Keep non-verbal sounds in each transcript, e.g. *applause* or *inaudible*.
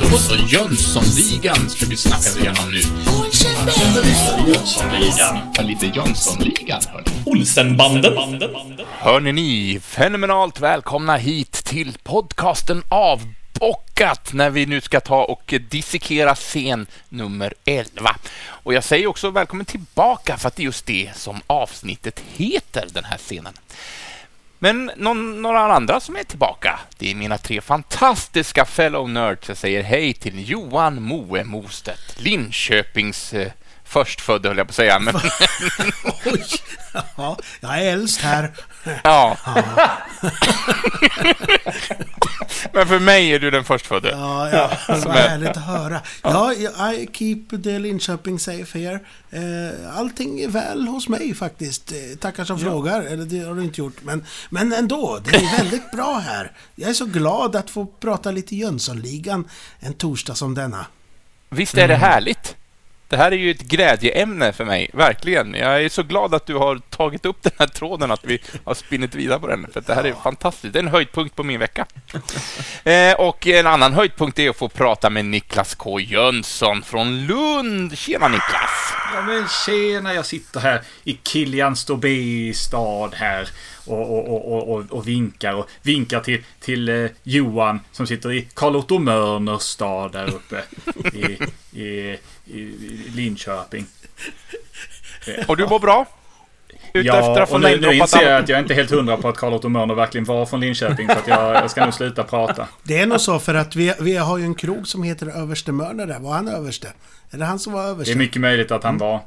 Då så, Jönssonligan ska vi snacka igenom nu. Jönssonligan. Ja, lite Jönssonligan, hörni. Olsenbanden. Hörni ni, fenomenalt välkomna hit till podcasten Avbockat när vi nu ska ta och dissekera scen nummer 11. Och jag säger också välkommen tillbaka för att det är just det som avsnittet heter, den här scenen. Men någon, några andra som är tillbaka, det är mina tre fantastiska fellow nerds. Jag säger hej till Johan Moe Mostedt, Linköpings eh, förstfödde, höll jag på att säga. Men, *laughs* Oj! Ja, jag är äldst här. ja. men för mig är du den förstfödde. Ja, ja. Vad är- härligt att höra. Ja, I keep the Linköping safe here. Eh, Allting är väl hos mig faktiskt. Eh, Tackar som frågar. Eller det har du inte gjort. Men, men ändå, det är väldigt bra här. Jag är så glad att få prata lite Jönssonligan en torsdag som denna. Visst är det härligt? Det här är ju ett glädjeämne för mig, verkligen. Jag är så glad att du har tagit upp den här tråden, att vi har spinnit vidare på den. För det här är fantastiskt. Det är en höjdpunkt på min vecka. *laughs* Eh, och en annan höjdpunkt är att få prata med Niklas K Jönsson från Lund. Tjena Niklas! Ja men tjena, jag sitter här i Kilian Stobé stad här och, och, och, och, vinkar och vinkar till, till eh, Johan som sitter i Karl Otto Mörners stad där uppe *laughs* i, i, i, i Linköping. Och du mår bra? Ja, och nu, nu inser jag att jag inte är helt hundra på att Karl Otto Mörner verkligen var från Linköping. Så att jag, jag ska nog sluta prata. Det är nog så för att vi, vi har ju en krog som heter Överste Mörner där. Var han överste? Är det han som var Det överste? är mycket möjligt att han var.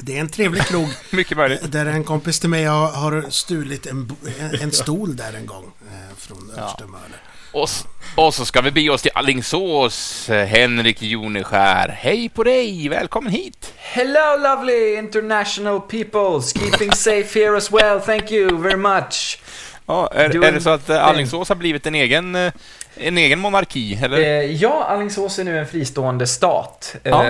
Det är en trevlig krog. *laughs* Mycket möjligt. Där en kompis till mig har, har stulit en, en, en stol där en gång. Eh, från Överste Mörner. Och, och så ska vi bege oss till Alingsås. Eh, Henrik Joneskär, hej på dig! Välkommen hit! Hello, lovely international peoples. Keeping safe here as well. Thank you very much. Ja, är, är det så att eh, Alingsås har blivit en egen, eh, en egen monarki? Eller? Eh, ja, Alingsås är nu en fristående stat. Ja.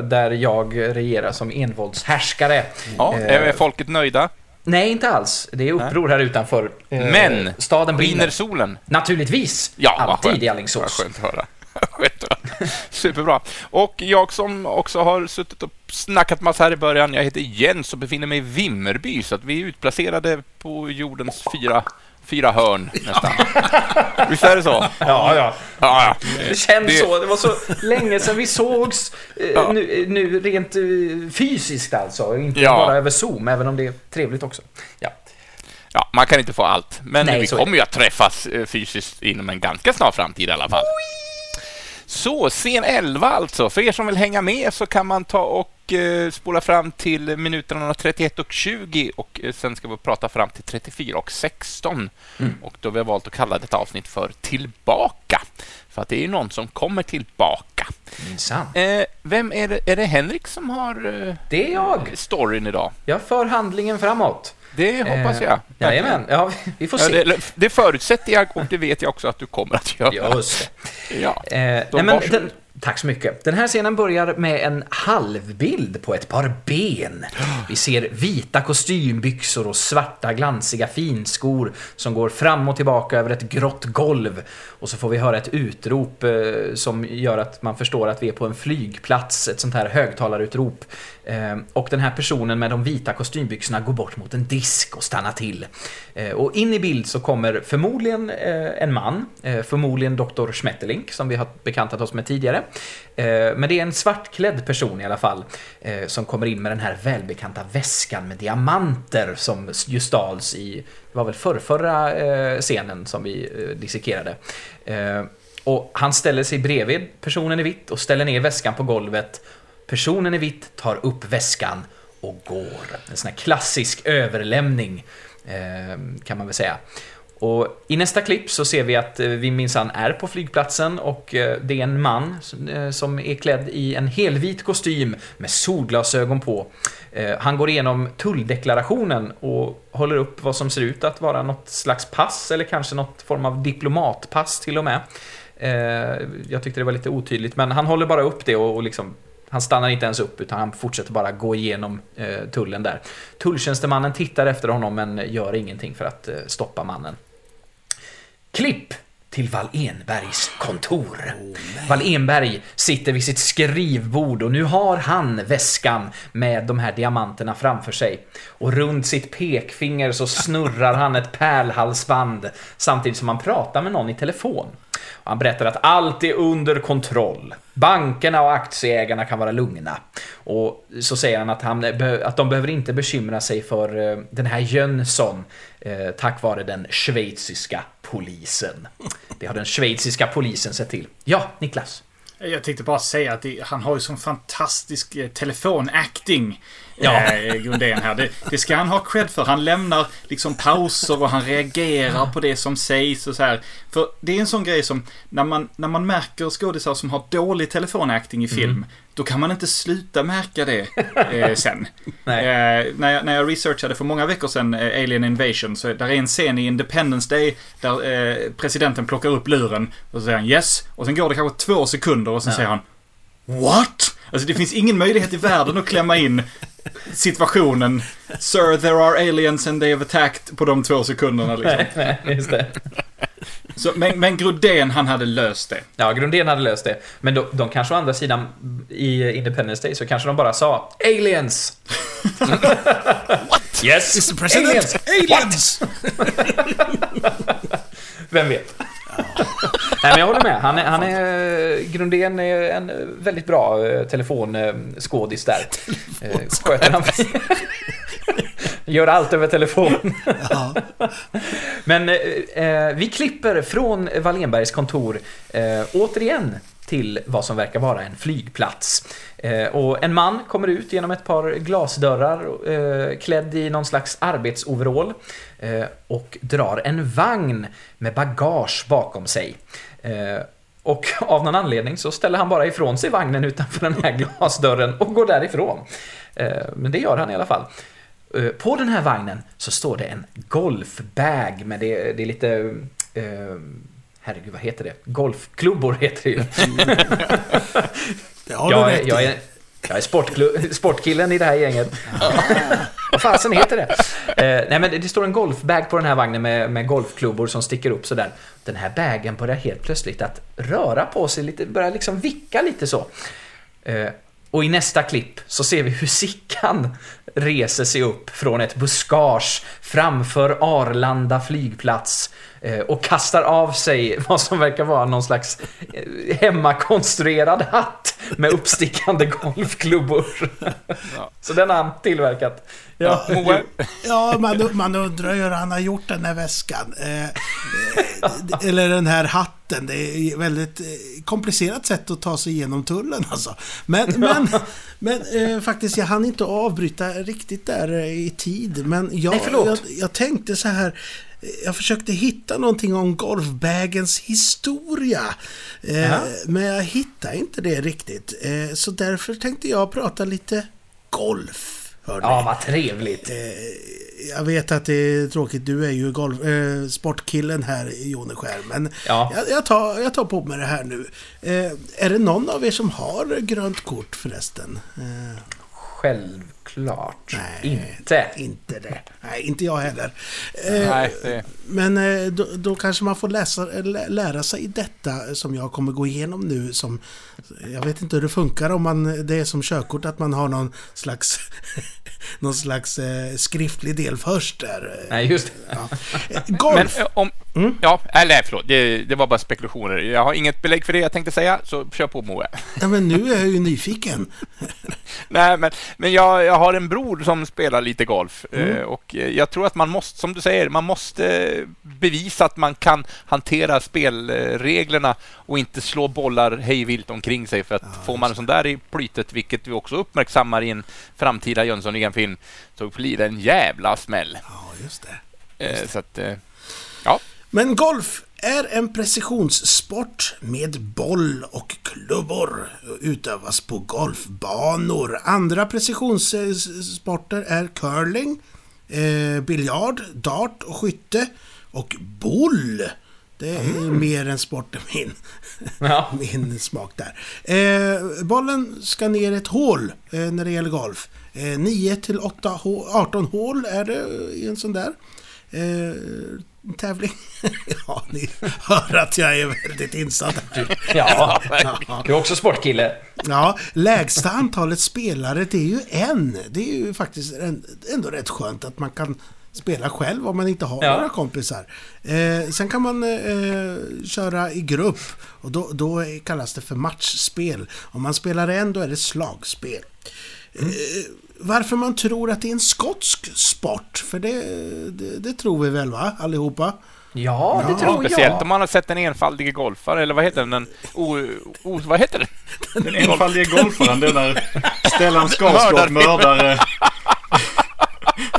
Där jag regerar som envåldshärskare. ja, är folk nöjda? Nej, inte alls. Det är uppror här utanför. Eh, Men, staden Brinner brinner. solen? Naturligtvis. Ja, vad Alltid i Vad Alingsås. skönt att höra. *laughs* Skönt att höra. Superbra. Och jag som också har suttit och snackat massa här i början, jag heter Jens och befinner mig i Vimmerby, så att vi är utplacerade på jordens fyra, fyra hörn nästan. *laughs* Visst är det så? Ja, ja. Ja, ja. Det känns Det- så. Det var så länge sedan vi sågs. Eh, Ja. nu, nu rent eh, fysiskt alltså. Inte Ja. bara över Zoom, även om det är trevligt också. Ja. Ja, man kan inte få allt, men Nej, vi kommer ju att träffas eh, fysiskt inom en ganska snar framtid i alla fall. Så, scen 11 alltså. För er som vill hänga med så kan man ta och eh, spola fram till minuterna 31 och 20 och eh, sen ska vi prata fram till 34 och 16. Mm. Och då har vi valt att kalla detta avsnitt för Tillbaka. För att det är någon som kommer tillbaka. Minsann. Eh, vem är det? Är det Henrik som har eh, Det är jag. storyn idag? Jag för handlingen framåt. Det hoppas jag. Eh, Jajamän. Ja, vi får Ja, se. det, det förutsätter jag och det vet jag också att du kommer att göra. Just det. Ja. Eh, nej, men den, tack så mycket. Den här scenen börjar med en halvbild på ett par ben. Vi ser vita kostymbyxor och svarta glansiga finskor som går fram och tillbaka över ett grått golv. Och så får vi höra ett utrop eh, som gör att man förstår att vi är på en flygplats, ett sånt här högtalarutrop. Ehm, och den här personen med de vita kostymbyxorna går bort mot en disk och stannar till. Ehm, och in i bild så kommer förmodligen eh, en man, eh, förmodligen Dr. Schmetterling som vi har bekantat oss med tidigare. Ehm, men det är en svartklädd person i alla fall eh, som kommer in med den här välbekanta väskan med diamanter som ju stals i, det var väl förrförra scenen som vi dissekerade. Och han ställer sig bredvid personen i vitt och ställer ner väskan på golvet. Personen i vitt tar upp väskan och går. En sån här klassisk överlämning eh, kan man väl säga. Och I nästa klipp så ser vi att eh, vi minsann är på flygplatsen och eh, det är en man eh, som, är klädd i en helvit kostym med solglasögon på. Han går igenom tulldeklarationen och håller upp vad som ser ut att vara något slags pass eller kanske något form av diplomatpass till och med. Jag tyckte det var lite otydligt men han håller bara upp det och liksom han stannar inte ens upp utan han fortsätter bara gå igenom eh, tullen där. Tulltjänstemannen tittar efter honom men gör ingenting för att eh, stoppa mannen. Klipp till Wall-Enbergs kontor. Wall-Enberg sitter vid sitt skrivbord och nu har han väskan med de här diamanterna framför sig. Och runt sitt pekfinger så snurrar han ett pärlhalsband samtidigt som han pratar med någon i telefon. Han berättar att allt är under kontroll. Bankerna och aktieägarna kan vara lugna. Och så säger han att, han, att de behöver inte bekymra sig för eh, den här Jönsson eh, tack vare den schweiziska polisen. Det har den schweiziska polisen sett till. Ja, Niklas. Jag tänkte bara säga att det, han har ju sån fantastisk eh, telefonacting. Ja. Eh, Grundén här. Det, det ska han ha cred för. Han lämnar liksom pauser och han reagerar på det som sägs och så här. För det är en sån grej som när man, när man märker skådisar som har dålig telefonacting i film. Då kan man inte sluta märka det eh, sen. *laughs* Nej. Eh, när, jag, när jag researchade för många veckor sedan eh, Alien Invasion så där är en scen i Independence Day där eh, presidenten plockar upp luren och så säger han yes och sen går det kanske två sekunder och sen Ja. säger han What? Alltså det finns ingen möjlighet i världen att klämma in situationen Sir, there are aliens and they have attacked på de två sekunderna liksom. Nej, just det. Så, men, men Grodén, han hade löst det. Ja, Grundén hade löst det. Men de, de kanske å andra sidan i Independence Day så kanske de bara sa Aliens! What? Yes! Mr President, Aliens! aliens! Vem vet? Nej, men jag håller med. Han är, han är, Grundén är en väldigt bra eh, telefonskådis där. *laughs* Eh, Sköter han *laughs* Gör allt över telefon. Ja. Men eh, eh, vi klipper från Wallenbergs kontor eh, återigen till vad som verkar vara en flygplats. Eh, och en man kommer ut genom ett par glasdörrar eh, klädd i någon slags arbetsoverall eh, och drar en vagn med bagage bakom sig. Eh, och av någon anledning så ställer han bara ifrån sig vagnen utanför den här glasdörren och går därifrån. Eh, men det gör han i alla fall. Eh, På den här vagnen så står det en golfbag med det, det är lite... Herregud, vad heter det? Golfklubbor heter det ju. *laughs* Det har du jag, rätt jag, är, jag är sportklu- sportkillen i det här gänget. Vad fasen heter det? Eh, nej men det, står en golfbag på den här vagnen med, med golfklubbor som sticker upp sådär. Den här bagen börjar helt plötsligt att röra på sig lite, börjar liksom vicka lite så. Eh, och i nästa klipp så ser vi hur Sickan reser sig upp från ett buskage framför Arlanda flygplats eh, och kastar av sig vad som verkar vara någon slags eh, hemmakonstruerad hatt med uppstickande golfklubbor. Så den har han tillverkat. Ja, Ja, man, man undrar ju hur han har gjort den här väskan. Eh, eh, eller den här hatten. Det är ett väldigt eh, komplicerat sätt att ta sig igenom tullen alltså. Men, men, men eh, faktiskt, jag hann inte avbryta riktigt där eh, i tid. Men jag, Nej, jag, jag tänkte så här. Jag försökte hitta någonting om golfbagens historia. Eh. Men jag hittade inte det riktigt. Eh, så därför tänkte jag prata lite golf. ja vad trevligt. Eh, Jag vet att det är tråkigt, du är ju golf, eh, sportkillen här Joneskär, men Ja. jag, jag, tar, jag tar på mig det här nu. Eh, är det någon av er som har grönt kort förresten? Eh, Självklart. Nej. Inte. inte det. Nej, inte jag heller. Eh, nej, det, Men eh, då, då kanske man får läsa, lä- lära sig detta som jag kommer gå igenom nu. Som, jag vet inte hur det funkar om man, det är som körkort att man har någon slags, *laughs* någon slags eh, skriftlig del först där. Nej, just det. *laughs* Men Golf! eh, om... Ja, eller förlåt. Det, det var bara spekulationer. Jag har inget belägg för det jag tänkte säga, så kör på Moe. Ja, men nu är jag ju nyfiken. *laughs* Nej, men, men jag, jag har en bror som spelar lite golf eh, och eh, jag tror att man måste, som du säger, man måste bevisa att man kan hantera spelreglerna och inte slå bollar hejvilt omkring sig för att får man en sån där i plytet, vilket vi också uppmärksammar i en framtida Jönssonligan-film, så blir det en jävla smäll. Ja, just det. Eh, så att, ja. Men golf är en precisionssport med boll och klubbor. Utövas på golfbanor. Andra precisionssporter är curling, eh, biljard, dart och skytte och boll. Det är mer en sport än min, *laughs* Ja. min smak där. Eh, bollen ska ner ett hål eh, när det gäller golf. Eh, 9 till 8 hå- 18 hål är det i en sån där. eh, tävling. *laughs* ja, ni hör att jag är väldigt insatt. Ja, du är också sportkille. Ja, lägsta antalet spelare det är ju en. Det är ju faktiskt ändå rätt skönt att man kan spela själv om man inte har Ja. några kompisar. Eh, sen kan man eh, köra i grupp och då, då kallas det för matchspel. Om man spelar en då är det slagspel. Eh, varför man tror att det är en skotsk sport, för det, det, det tror vi väl va, allihopa? Ja, det tror Speciellt jag. om man har sett den enfaldige golfare, eller vad heter den? den o, o, vad heter den? Den enfaldige golfaren, den där *laughs* Stellan Skarsgård mördare. *laughs*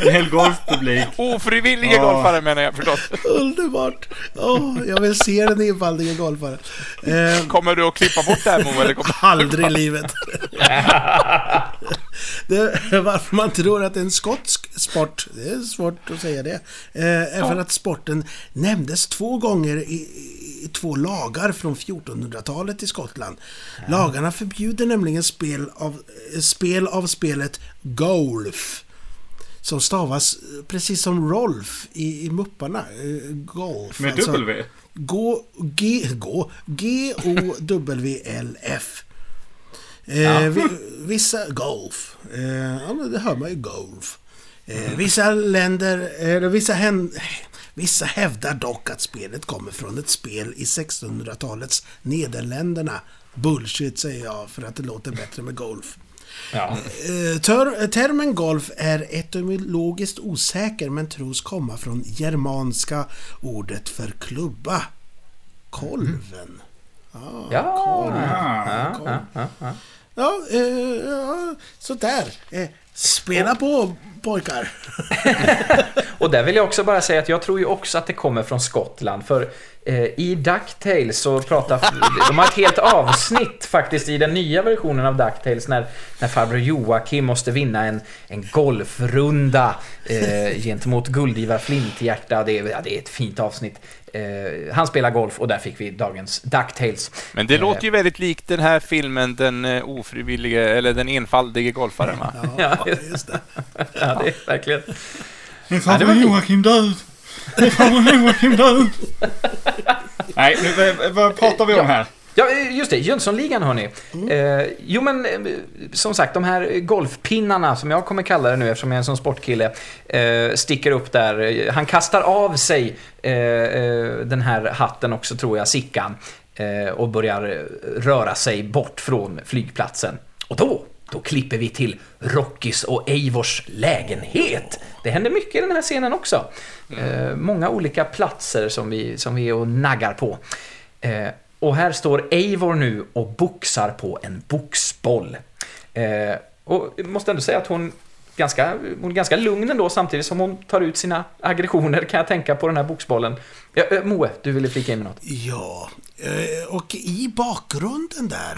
En hel golfpublik. Ofrivillige Ja. golfare menar jag förstås. Underbart! Åh, jag vill se den enfaldige golfaren. Eh, Kommer du att klippa bort det här Mo? Eller kommer... Aldrig i livet. det, varför man tror att det är en skotsk sport, det är svårt att säga det, eh, för att sporten nämndes två gånger i, i två lagar från 1400-talet i Skottland. Lagarna förbjuder nämligen spel av, spel av spelet golf. Som stavas eh, precis som Rolf i, i Mupparna. eh, Golf. Med alltså- W. Gå, G, gå, G-O-W-L-F. Eh, Ja. vi, vissa, golf. Eh, ja, det hör man ju, golf. Eh, vissa länder, eller vissa, hän, vissa hävdar dock att spelet kommer från ett spel i 1600-talets Nederländerna. Bullshit säger jag för att det låter bättre med golf. Ja. Eh, ter, termen golf är etymologiskt osäker men tros komma från germanska ordet för klubba. Kolven. Ah, Ja. kolv. Ja, Kolv. ja, ja, ja. Ja, eh, sådär. Eh, spela på pojkar. *laughs* Och där vill jag också bara säga att jag tror ju också att det kommer från Skottland. För i DuckTales så pratar... de har ett helt avsnitt faktiskt i den nya versionen av DuckTales när, när farbror Joakim måste vinna en, en golfrunda eh, gentemot Guldivar Flinthjärta. Det är, ja, det är ett fint avsnitt. Eh, han spelar golf och där fick vi dagens DuckTales. Men det låter ju väldigt likt den här filmen, Den eh, ofrivillige, eller Den enfaldige golfaren va? Ja, just det. Ja, det är verkligen... Var farbror. Joakim död. Min farbror Joakim död. Nej, nu, vad, pratar vi om här? Ja, just det. Jönssonligan, hörni. Eh, jo, men eh, som sagt, de här golfpinnarna, som jag kommer kalla det nu eftersom jag är en sån sportkille, eh, sticker upp där. Han kastar av sig eh, eh, den här hatten också, tror jag, Sickan, och börjar röra sig bort från flygplatsen. Och då, då klipper vi till Rockys och Eivors lägenhet. Det händer mycket i den här scenen också. Eh, många olika platser som vi, som vi är och naggar på. Eh, och här står Eivor nu och boxar på en boxboll. Eh, och jag måste ändå säga att hon ganska, hon är ganska lugn ändå samtidigt som hon tar ut sina aggressioner kan jag tänka på den här boxbollen. Eh, Moe, du ville flika in med något? Ja, eh, och i bakgrunden där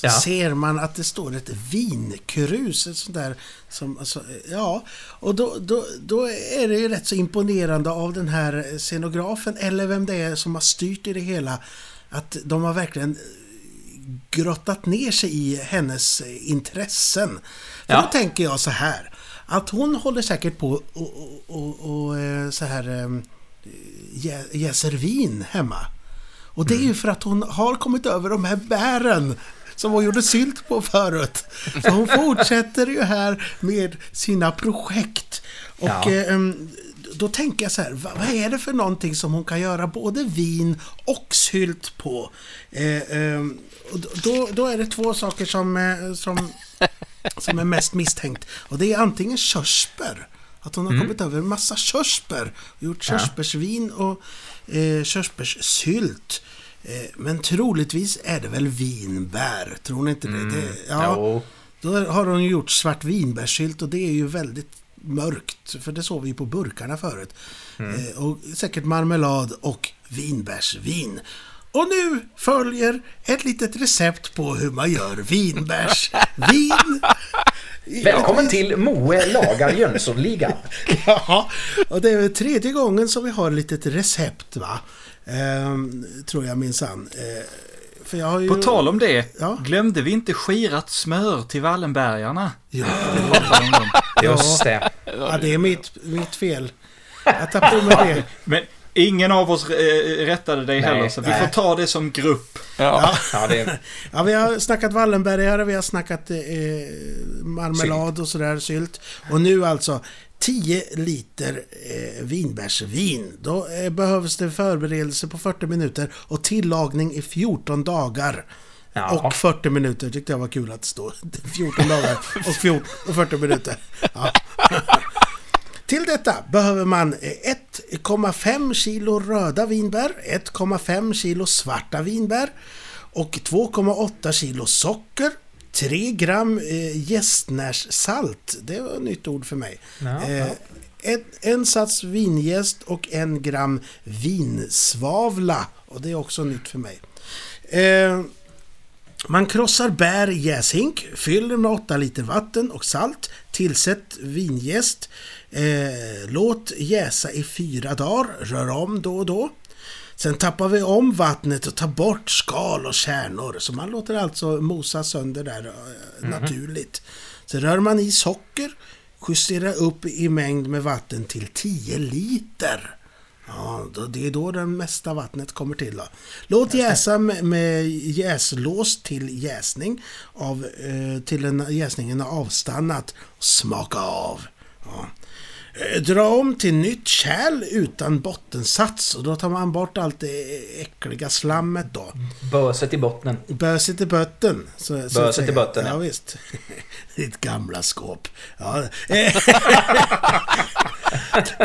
så Ja. ser man att det står ett vinkrus, ett sånt där som, alltså, ja, och då, då, då är det ju rätt så imponerande av den här scenografen, eller vem det är som har styrt i det hela, att de har verkligen eh, grottat ner sig i hennes intressen. För Ja. då tänker jag så här, att hon håller säkert på och, och, och, och eh, så här eh, jä- jäser vin hemma. Och det är ju för att hon har kommit över de här bären som hon gjorde sylt på förut. Så hon fortsätter ju här med sina projekt. Och Ja. eh, då tänker jag så här, vad, vad är det för någonting som hon kan göra både vin och sylt på? Eh, då, då är det två saker som, eh, som, som är mest misstänkt. Och det är antingen körsbär. Att hon har kommit över en massa körsbär. Gjort körsbärsvin och eh, körsbärssylt. Eh, men troligtvis är det väl vinbär. Tror ni inte det? det ja, Jo. då har hon gjort svartvinbärssylt och det är ju väldigt mörkt. För det såg vi på burkarna förut. Eh, och säkert marmelad och vinbärsvin. Och nu följer ett litet recept på hur man gör vinbärsvin. *laughs* Välkommen till Moe lagar Jönssonligan. *laughs* Ja, och det är tredje gången som vi har ett litet recept va. Ehm, tror jag minsann. För jag har ju... På tal om det, Ja. glömde vi inte skirat smör till Wallenbergarna? Ja. *laughs* Just det. ja, det är mitt, mitt fel. Jag tar på mig det. Men ingen av oss eh, rättade dig Nej, heller, så vi nej. får ta det som grupp. Ja. Ja, det, *laughs* Ja, vi har snackat Wallenbergare, vi har snackat eh, marmelad och sådär, sylt. Och nu alltså 10 liter eh, vinbärsvin. Då eh, behövs det förberedelse på 40 minuter och tillagning i 14 dagar. Ja. Och 40 minuter tyckte jag var kul att stod. *laughs* 14 dagar och 14, och 40 minuter. Ja. *laughs* Till detta behöver man eh, 1,5 kilo röda vinbär, 1,5 kilo svarta vinbär och 2,8 kilo socker, 3 gram eh, gästnärssalt, det var ett nytt ord för mig. Ja, eh, en, en sats vinjäst och en gram vinsvavla. Och det är också nytt för mig. Eh, man krossar bär i jäshink, fyller med 8 liter vatten och salt, tillsätt vinjäst, eh, låt jäsa i fyra dagar, rör om då och då. Sen tappar vi om vattnet och tar bort skal och kärnor, så man låter alltså mosa sönder där eh, naturligt. Sen rör man i socker, justerar upp i mängd med vatten till 10 liter. Ja, det är då det mesta vattnet kommer till. Då. Låt jäsa med, med jäslås till jäsning av, eh, till en, jäsningen har avstannat. Smaka av. Ja. Eh, Dra om till nytt kärl utan bottensats och då tar man bort allt det äckliga slammet då. böset i bottnen. Böset i botten. Så, Böset i botten, Ja, ja. visst. *laughs* Ditt gamla skåp. Ja. *laughs*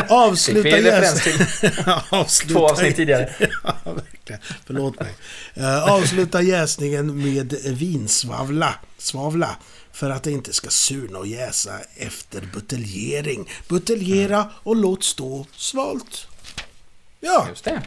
Avsluta Fick vi en referens jäs- till *laughs* Avsluta två avsnitt tidigare. ja, verkligen. Förlåt mig. Eh, avsluta jäsningen med vinsvavla. Svavla. För att det inte ska surna och jäsa efter buteljering. Buteljera och låt stå svalt. Ja, Just det.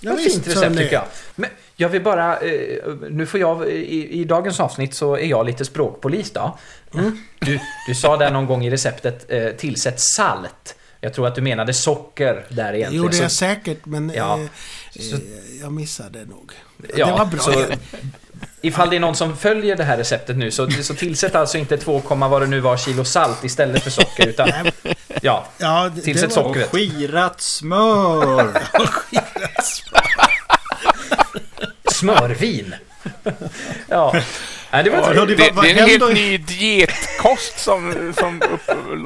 ja Ett fint recept tycker jag. Men jag vill bara, eh, nu får jag, i, i dagens avsnitt så är jag lite språkpolis då. Mm. Du, du sa där någon gång i receptet, eh, tillsätt salt. Jag tror att du menade socker där Det egentligen. gjorde jag säkert, men Ja. eh, eh, jag missade nog. Ja, det var bra. så- Ifall det är någon som följer det här receptet nu så, så tillsätt alltså inte 2, vad det nu var kilo salt istället för socker utan ja, Ja, det, Tillsätt det var- socker. *laughs* Och skirat smör. smörvin. ja, Nej, det var Ja, Det, vad det är en helt ny dietkost som, som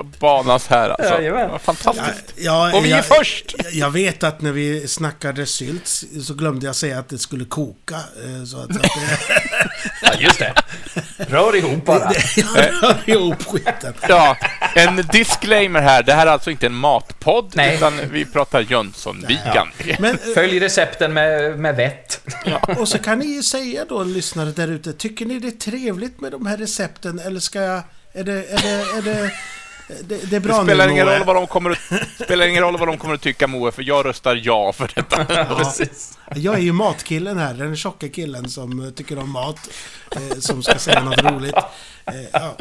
uppbanas här. Alltså. Jajamän. Vad Fantastiskt. Ja, Och vi är jag, först! Jag vet att när vi snackade sylt så glömde jag säga att det skulle koka. eh, Så att, så att det, *laughs* Ja, just det. Rör ihop bara. jag rör ihop skiten. Ja, en disclaimer här. Det här är alltså inte en matpodd, Nej. utan vi pratar Jönssonligan. Men, eh, Följ recepten med, med vett. och så kan ni ju säga då, lyssnare där ute, tycker ni det är trevligt med de här recepten eller ska jag... Är det... Är det, är det det, det är bra Det spelar nu, ingen roll vad de kommer att, spelar ingen roll vad de kommer att tycka, Moe, för jag röstar ja för detta. *laughs* Precis. Jag är ju matkillen här, den tjocka killen som eh, tycker om mat. Eh, som ska säga något roligt. Eh, ja.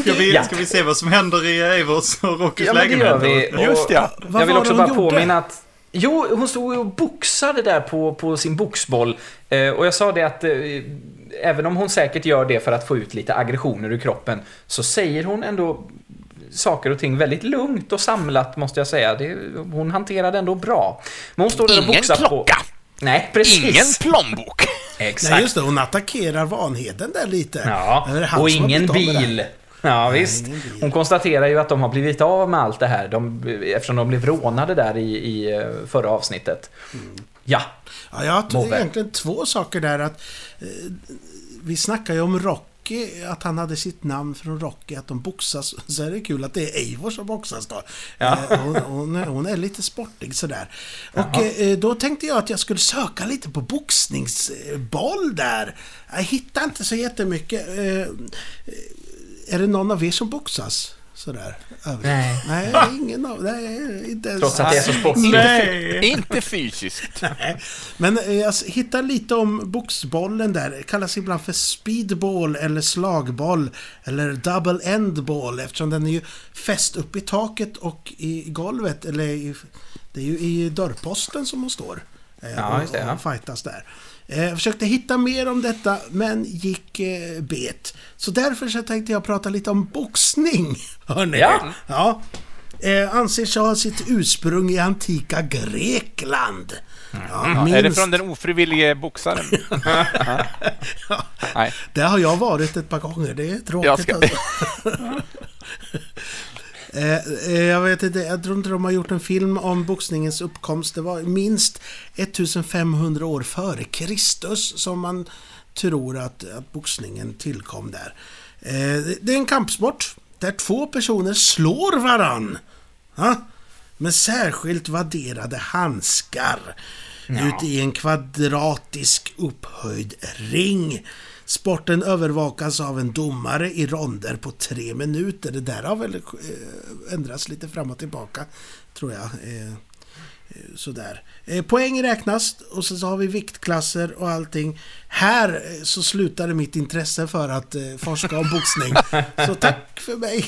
Ska vi, Ja. ska vi se vad som händer i Eivors och Rockys Ja, men det gör lägenhet? vi. Just ja. Vad Jag vill också bara påminna att Jo, hon stod och boxade där på, på sin boxboll. Eh, och jag sa det att eh, även om hon säkert gör det för att få ut lite aggressioner ur kroppen så säger hon ändå saker och ting väldigt lugnt och samlat måste jag säga. Det, hon hanterade ändå bra. Men hon står där och Ingen boxar klocka, på... Nej, precis. ingen plånbok. *laughs* Exakt. Nej, just det. Hon attackerar Vanheden där lite. Ja, Det och ingen det. bil. Ja, visst. Hon konstaterar ju att de har blivit av med allt det här de, eftersom de blev rånade där i, i eh, förra avsnittet. Mm. Ja, Ja, jag tror egentligen två saker där. att eh, Vi snackar ju om Rocky, att han hade sitt namn från Rocky, att de boxas. *laughs* Så är det kul att det är Eivor som boxas då. Ja. Eh, hon, hon, är- hon är lite sportig sådär. Och eh, då tänkte jag att jag skulle söka lite på boxningsboll där. Jag hittade inte så jättemycket. Eh, eh, är det någon av er som boxas? Sådär. Nej. Nej, ingen av... Nej, inte ens. trots att det är så sportigt. Nej! *laughs* Inte fysiskt. Nej. Men eh, jag hittar lite om boxbollen där. Det kallas ibland för speedball eller slagboll. Eller double end ball eftersom den är ju fäst upp i taket och i golvet. Eller i, det är ju i dörrposten som hon står. eh, Ja, och, just det, ja. och fightas där. Eh, Jag försökte hitta mer om detta, men gick eh, bet. Så därför så tänkte jag prata lite om boxning. *laughs* Hörrni. Ja. ja. Eh, anses ha sitt ursprung i antika Grekland. Ja, Ja, är det minst- från den ofrivillige boxaren? *laughs* Ja. Nej. Där har jag varit ett par gånger. Det är tråkigt. Jag ska- alltså. *laughs* Eh, eh, Jag vet inte, jag tror inte de har gjort en film om boxningens uppkomst. Det var minst 1500 år före Kristus som man tror att, att boxningen tillkom där. Eh, det- är en kampsport där två personer slår varann. Ja? Med särskilt vadderade handskar. Ut i en kvadratisk upphöjd ring. Sporten övervakas av en domare i ronder på tre minuter. Det där har väl eh, ändrats lite fram och tillbaka, tror jag. Eh, eh, Sådär. Poäng räknas och sen så har vi viktklasser och allting. Här så slutade mitt intresse för att forska om boxning. *laughs* Så tack för mig.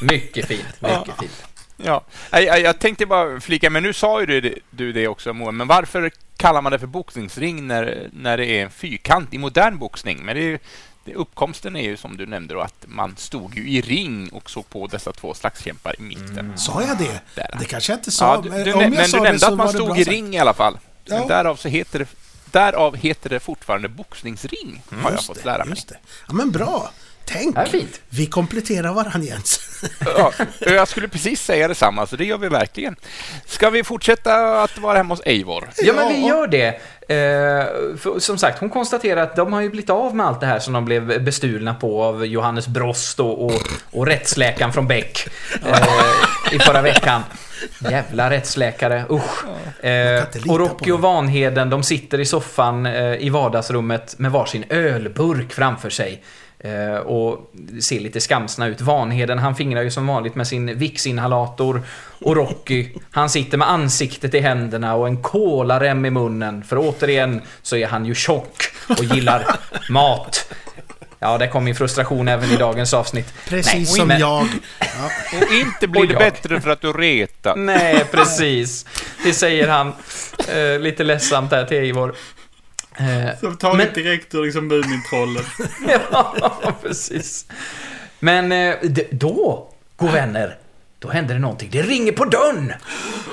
Mycket fint, mycket fint. Ja. Jag, jag, jag tänkte bara flika, men nu sa ju du, du det också Moa, men varför kallar man det för boxningsring när, när det är en fyrkant i modern boxning? Men det är, ju- det, uppkomsten är ju som du nämnde då, att man stod ju i ring och såg på dessa två slagskämpar i mitten. Sa jag det? Där. Det kanske jag inte sa. Ja, du, men du, jag men du det nämnde så att man det stod i ring i alla fall. Ja. Men därav, så heter det, därav heter det fortfarande boxningsring, har jag Just fått det, lära mig. just det. Ja, men bra. Tänk. Ja, fint. Vi kompletterar varandra Jens. Ja, jag skulle precis säga detsamma, så det gör vi verkligen. Ska vi fortsätta att vara hemma hos Eivor? Ja, men vi Ja. gör det. Eh, för, som sagt, hon konstaterar att de har ju blivit av med allt det här som de blev bestulna på av Johannes Brost och, och, och rättsläkaren från Beck eh, i förra veckan. Jävla rättsläkare, usch. Eh, och Rocky och. Vanheden, de sitter i soffan eh, i vardagsrummet med varsin ölburk framför sig. Eh, och ser lite skamsna ut. Vanheden, han fingrar ju som vanligt med sin Vicks-inhalator. Och Rocky, han sitter med ansiktet i händerna och en kolarem i munnen. För återigen så är han ju tjock och gillar mat. Ja, där kom min frustration även i dagens avsnitt. Precis Nej, som men- jag. *laughs* Ja. Och inte blir det bättre för att du retar. Nej, precis. Det säger han eh, lite ledsamt där till Eivor. Eh, Som tagit Men- direkt ur liksom Mumintrollen. *laughs* ja, precis. Men eh, då, god vänner, då händer det någonting. Det ringer på dörren!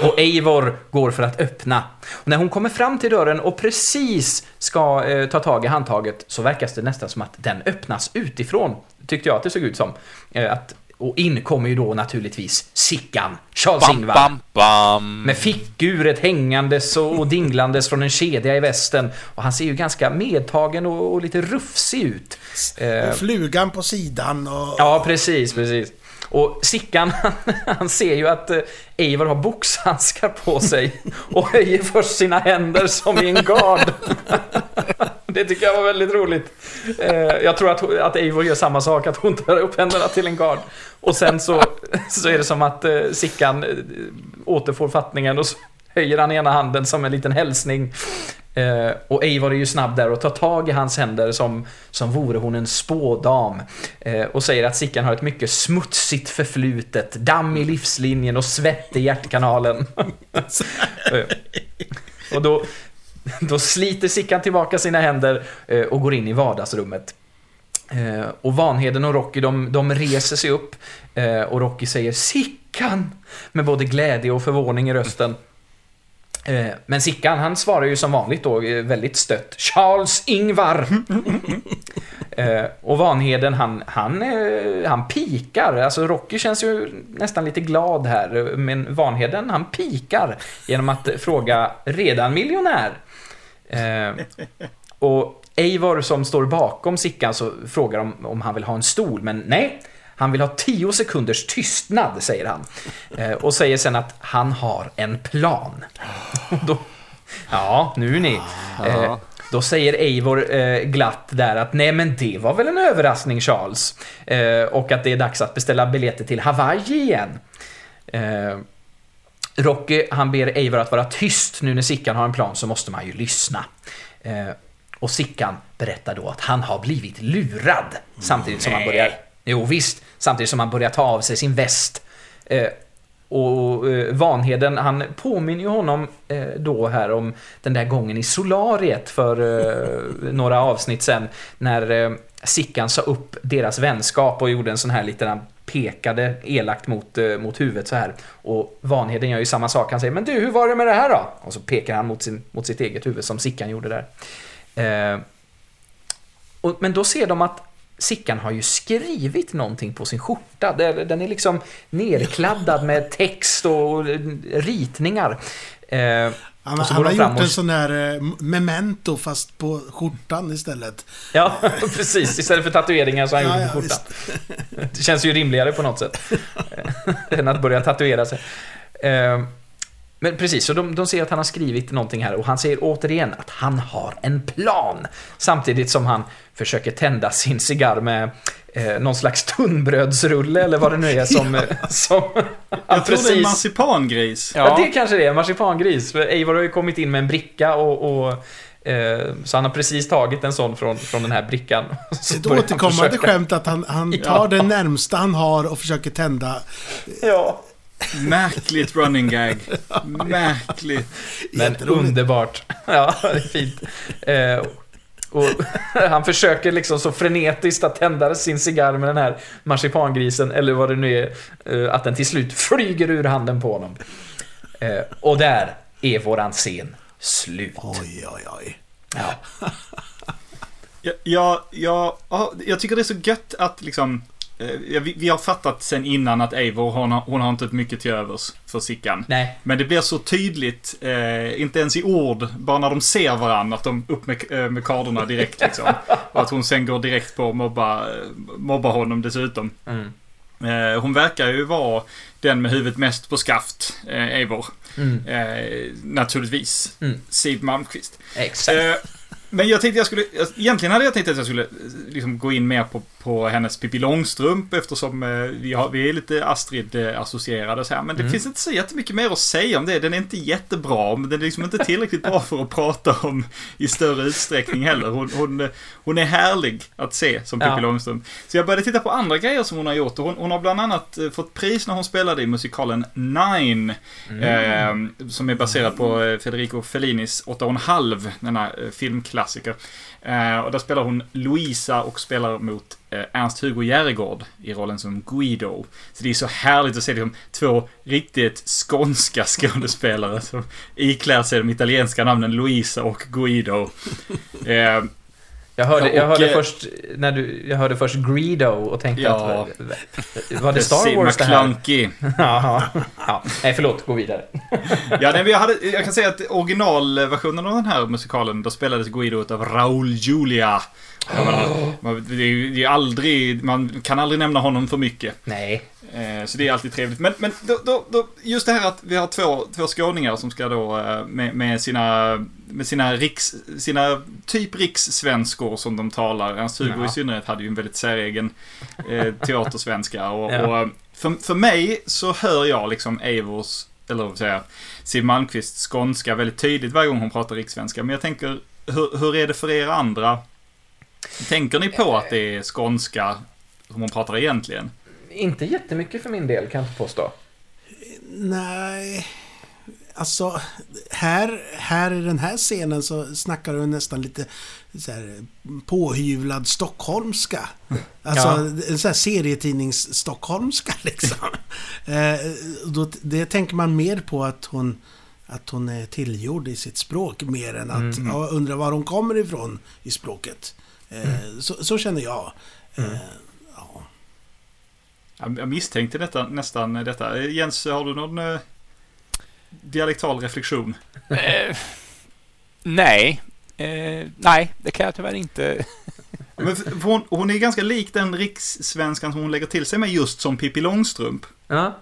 Och Eivor går för att öppna. Och när hon kommer fram till dörren och precis ska eh, ta tag i handtaget så verkar det nästan som att den öppnas utifrån. Tyckte jag att det såg ut som. Eh, att, och in kommer ju då naturligtvis Sickan, Charles Bam, Ingvar. bam, bam. Med fickuret hängandes och och dinglandes från en kedja i västen. Och han ser ju ganska medtagen och, och lite rufsig ut. Eh, Och flugan på sidan och... ja, precis, precis. Och Sickan, *laughs* han, ser ju att eh, Eivor har boxhandskar på sig *laughs* och höjer först sina händer som i en gard. *laughs* Det tycker jag var väldigt roligt. Eh, Jag tror att, att Eivor gör samma sak, att hon tar upp händerna till en gard. Och sen så, så är det som att eh, Sickan återfår fattningen och så höjer han ena handen som en liten hälsning. Eh, och Eivor är ju snabb där och tar tag i hans händer som, som vore hon en spådam. Eh, och säger att Sickan har ett mycket smutsigt förflutet, damm i livslinjen och svett i hjärtkanalen. *laughs* Eh, och då, då sliter Sickan tillbaka sina händer eh, och går in i vardagsrummet. Eh, och Vanheden och Rocky de, de reser sig upp eh, och Rocky säger Sickan! Med både glädje och förvåning i rösten. Eh, Men Sickan, han svarar ju som vanligt då eh, väldigt stött. Charles Ingvar! *laughs* Eh, och Vanheden, han, han, han pikar. Alltså Rocky känns ju nästan lite glad här. Men Vanheden, han pikar genom att fråga redan miljonär. Och Eivor som står bakom Sickan så frågar om, om han vill ha en stol, men nej. Han vill ha tio sekunders tystnad, säger han. Eh, och säger sen att han har en plan. *laughs* Då, ja, nu ni. Eh, då säger Eivor eh, glatt där att nej men det var väl en överraskning Charles. Eh, och att det är dags att beställa biljetter till Hawaii igen. Eh, Rocky, han ber Eivor att vara tyst. Nu när Sickan har en plan så måste man ju lyssna. Eh, och Sickan berättar då att han har blivit lurad. Samtidigt som han börjar... Jo visst, samtidigt som han börjar ta av sig sin väst. Eh, och eh, Vanheden, han påminner ju honom eh, då här om den där gången i Solariet för eh, några avsnitt sen när eh, Sickan sa upp deras vänskap och gjorde en sån här liten han pekade elakt mot, eh, mot huvudet så här. Och Vanheden gör ju samma sak. Han säger Men du, hur var det med det här då? Och så pekar han mot, sin, mot sitt eget huvud som Sickan gjorde där. Eh, och, men då ser de att Sickan har ju skrivit någonting på sin skjorta. Den är liksom nerkladdad med text och ritningar. Eh, Han, han har gjort och- en sån där eh, memento fast på skjortan istället. Ja, *laughs* precis. Istället för tatueringar så har han Ja, gjort det på ja, skjortan. Det känns ju rimligare på något sätt. *laughs* *laughs* än att börja tatuera sig. Eh, Men precis, så de, de ser att han har skrivit någonting här och han säger återigen att han har en plan. Samtidigt som han försöker tända sin cigarr med eh, någon slags tunnbrödsrulle eller vad det nu är som... *laughs* som han Jag tror det är en marsipangris. Ja. det kanske det är, marsipangris. För Eivor har ju kommit in med en bricka och... och eh, så han har precis tagit en sån från, från den här brickan. Så Ett återkommande försöka- skämt att han, han tar det närmsta han har och försöker tända. Ja. Märkligt running gag. Märkligt. Men underbart. Ja, det är fint. Eh, och *laughs* han försöker liksom så frenetiskt att tända sin cigarr med den här marsipangrisen, eller vad det nu är, eh, att den till slut flyger ur handen på honom. Eh, och där är våran scen slut. Oj, oj, oj. Ja. Jag, jag, jag, ja, jag tycker det är så gött att liksom... eh, Vi, vi har fattat sen innan att Eivor, hon har, hon har inte mycket till övers för Sickan. Nej, Men det blir så tydligt, eh, inte ens i ord, bara när de ser varandra, att de upp med, eh, med karderna direkt liksom. *laughs* Och att hon sen går direkt på att mobba, mobba honom dessutom. Mm. Eh, hon verkar ju vara den med huvudet mest på skaft, eh, Eivor. Mm. Eh, naturligtvis. Mm. Siw Malmkvist. exakt. Eh, men jag tänkte jag skulle, egentligen hade jag tänkt att jag skulle liksom gå in mer på, på hennes Pippi Långstrump eftersom eh, vi, har, vi är lite Astrid-associerade så här. Men det Mm. finns inte så jättemycket mer att säga om det. Den är inte jättebra, men den är liksom inte tillräckligt bra för att prata om i större utsträckning heller. Hon, hon, hon är härlig att se som Pippi Ja. Långstrump. Så jag började titta på andra grejer som hon har gjort hon, hon har bland annat eh, fått pris när hon spelade i musikalen Nine. Eh, som är baserad på eh, Federico Fellinis åtta och en halv, denna filmklassiker. Eh, och där spelar hon Louisa och spelar mot eh, Ernst-Hugo Järegård i rollen som Guido. Så det är så härligt att se liksom, två riktigt skånska *laughs* skådespelare som iklär sig de italienska namnen Louisa och Guido. *laughs* Eh, Jag hörde, jag och, hörde eh, först, när du, jag hörde först Greedo och tänkte Ja. att... Var det Star Wars det här? *laughs* Jaha. Ja. Nej, förlåt. Gå vidare. *laughs* Ja, nej, jag, hade, jag kan säga att originalversionen av den här musikalen, då spelades Guido av Raul Julia. Jag *gasps* menar, man, det är ju aldrig, man kan aldrig nämna honom för mycket. Nej. Eh, så det är alltid trevligt. Men, men då, då, då, just det här att vi har två, två skåningar som ska då eh, med, med sina, med sina riks, sina typ rikssvenskor som de talar. Ernst-Hugo Ja. i synnerhet hade ju en väldigt säregen eh, teatersvenska. Och, *laughs* Ja. och för, för mig så hör jag liksom Eivors, eller vad säger Siw Malmkvists skånska väldigt tydligt varje gång hon pratar rikssvenska. Men jag tänker, hur, hur är det för er andra? Tänker ni på att det är skånska som hon pratar egentligen? Inte jättemycket för min del, kan jag inte påstå. Nej, alltså här, här i den här scenen så snackar du nästan lite så här, påhyvlad stockholmska. Alltså Ja. sån här serietidnings-stockholmska *laughs* liksom. eh, då, det tänker man mer på att hon att hon är tillgjord i sitt språk mer än att Mm. ja, undra var hon kommer ifrån i språket. Eh, så, så känner jag. Eh, ja. Jag misstänkte detta, nästan detta. Eh, Jens, har du någon eh, dialektal reflektion? Eh, nej. Eh, nej, det kan jag tyvärr inte. *laughs* Men hon, hon är ganska lik den rikssvenskan som hon lägger till sig med just som Pippi Långstrump. Ja.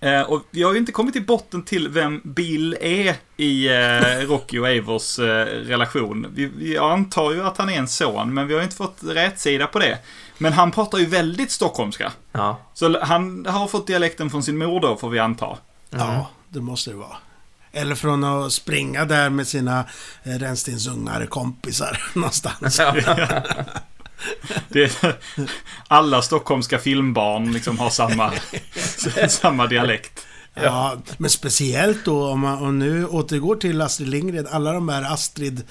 Eh, och vi har ju inte kommit till botten till vem Bill är i eh, Rocky och Eivors eh, relation. Vi, vi antar ju att han är en son, men vi har ju inte fått rätt sida på det. Men han pratar ju väldigt stockholmska. Ja. Så han har fått dialekten från sin mor då, får vi anta. Ja, det måste det vara. Eller från att springa där med sina eh, kompisar *laughs* någonstans. *laughs* Det, alla stockholmska filmbarn liksom har samma, *laughs* samma dialekt. Ja, men speciellt då om man om nu återgår till Astrid Lindgren. Alla de här Astrid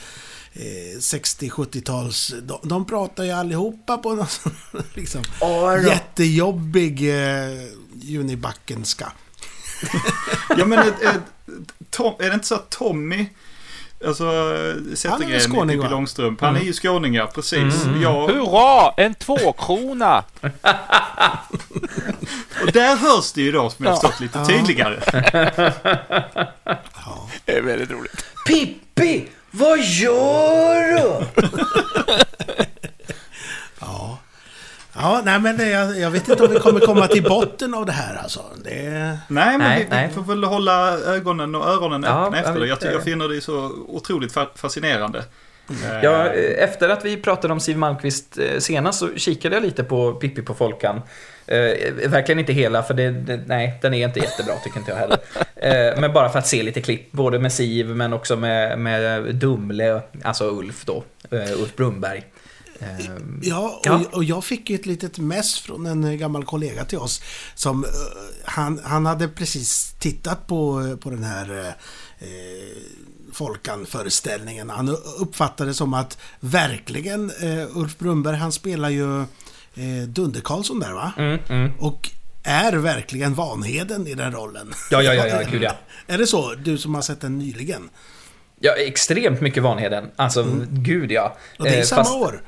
eh, 60-70-tals... De, de pratar ju allihopa på någon sån, *laughs* liksom, Ja, då. jättejobbig eh, junibackenska. Ja men ett, ett, Tom, är det inte så att Tommy Alltså Zettergren Pippi va? Långstrump. Han är ju skåning ja, precis. Ja, Hurra! En tvåkrona! *laughs* och där hörs det ju då som jag har förstått lite tydligare. *laughs* Det är väldigt roligt. Pippi! Vad gör du? *laughs* Ja. Ja, nej men jag, jag vet inte om vi kommer komma till botten av det här alltså. Det... Nej, men Nej, vi, vi nej. får väl hålla ögonen och öronen Ja, öppna efter ja, det. Jag, det- jag finner det så otroligt fa- fascinerande. Eh, Ja, eh, efter att vi pratade om Siw Malmkvist eh, senast så kikade jag lite på Pippi på Folkan. Eh, verkligen inte hela, för det, det, nej, den är inte jättebra tycker inte jag heller. Eh, men bara för att se lite klipp, både med Siv men också med, med Dumle, alltså Ulf då, eh, Ulf Brumberg. Eh, Ja, och, och jag fick ju ett litet mess från en eh, gammal kollega till oss. Som, eh, han, han hade precis tittat på, eh, på den här eh, eh, Folkan-föreställningen. Han uppfattade det som att verkligen eh, Ulf Brunberg, han spelar ju eh, Dunder-Karlsson där va? mm, mm. Och är verkligen Vanheden i den rollen. Ja, ja, ja, ja, gud ja. *laughs* Är det så? Du som har sett den nyligen? Ja, extremt mycket Vanheden. Alltså, gud ja. Mm. Och det är Eh, samma fast- år.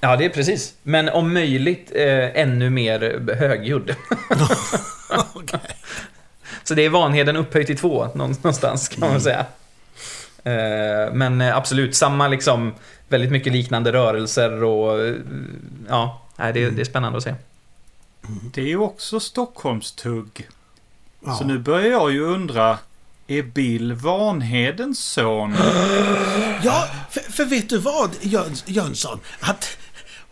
Ja, det är precis. Men om möjligt eh, ännu mer högljudd. *laughs* Okej. *laughs* Så det är Vanheden upphöjt till två nå- någonstans kan Mm. man säga. Eh, Men eh, absolut, samma liksom väldigt mycket liknande rörelser och eh, ja, det, det är spännande att se. Det är ju också Stockholmstugg. Ja. Så nu börjar jag ju undra, är Bill Vanhedens son? *gasps* Ja, för, för vet du vad Jöns, Jönsson? Att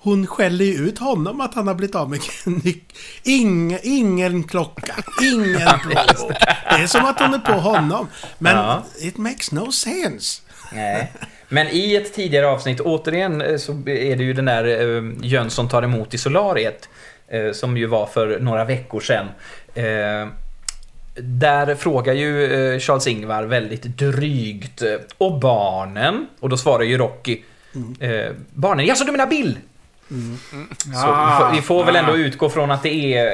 hon skäller ju ut honom att han har blivit av med nyc- ing, ingen klocka, ingen *laughs* plånbok. Det är som att hon är på honom. Men Ja. it makes no sense. Nej. Men i ett tidigare avsnitt, återigen, eh, så är det ju den där eh, Jönsson tar emot i solariet. Eh, som ju var för några veckor sedan. Där frågar ju Charles-Ingvar väldigt drygt. Och barnen? Och då svarar ju Rocky. Eh, barnen? Jaså, du menar Bill? Så vi får, vi får väl ändå utgå från att det är,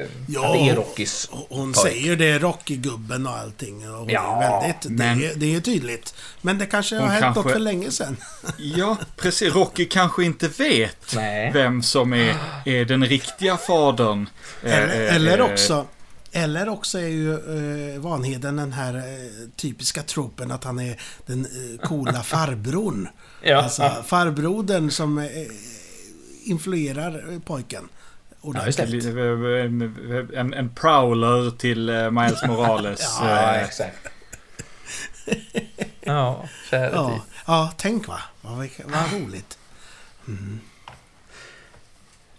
eh, att det är Rockys Hon pojk. säger det, Rocky-gubben och allting. Och hon Ja, är väldigt, men- det, är, det är tydligt. Men det kanske har hänt kanske- något för länge sedan. *laughs* Ja, precis. Rocky kanske inte vet Nej. vem som är, är den riktiga fadern. Eh, Eller, eh, eller eh, också eller också är ju eh, Vanheden den här eh, typiska tropen att han är den eh, coola *laughs* farbrorn. Ja. Alltså farbrodern som eh, influerar eh, pojken. Ja, just det. ordentligt. En, en, en prowler till eh, Miles Morales. *laughs* Ja, eh, exakt. Ja, kära Ja, ja, tänk va. Vad, vad roligt.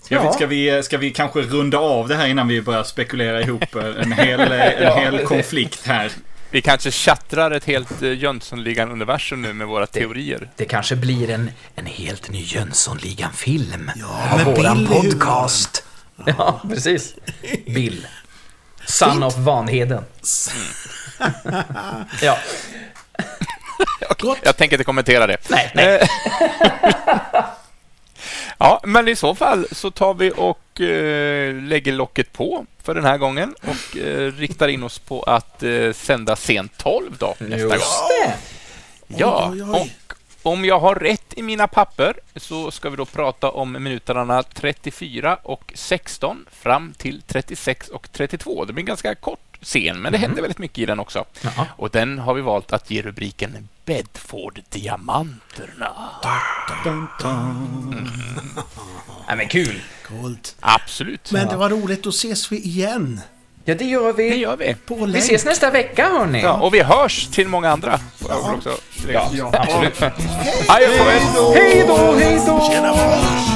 Ska, vi, Ja. ska, vi, ska vi kanske runda av det här innan vi börjar spekulera ihop en hel, *laughs* en Ja, hel konflikt här? Vi kanske tjattrar ett helt uh, Jönssonligan-universum nu med våra teorier. Det kanske blir en, en helt ny Jönssonligan-film. Ja, av med våran Bill podcast. Ja, precis. *laughs* Bill. Son of Vanheden. *laughs* ja, Gott. *laughs* Jag tänker inte kommentera det. nej, nej. Ja, men i så fall så tar vi och eh, lägger locket på för den här gången och eh, riktar in oss på att eh, sända sent 12 då nästa gång. Det. Ja, Oj, oj, oj. och om jag har rätt i mina papper så ska vi då prata om minuterna 34 och 16 fram till 36 och 32. Det blir en ganska kort scen, men det händer väldigt mycket i den också. Jaha. Och den har vi valt att ge rubriken Bedford-diamanterna. Nej, *laughs* men kul. Coolt. Absolut. Men det var roligt, då ses vi igen. Ja, det gör vi. Det gör vi. På Vi ses nästa vecka, hörni. Ja, och vi hörs till många andra. Tillägga. Ja, absolut. Hej då, hej då! Tjena, fars.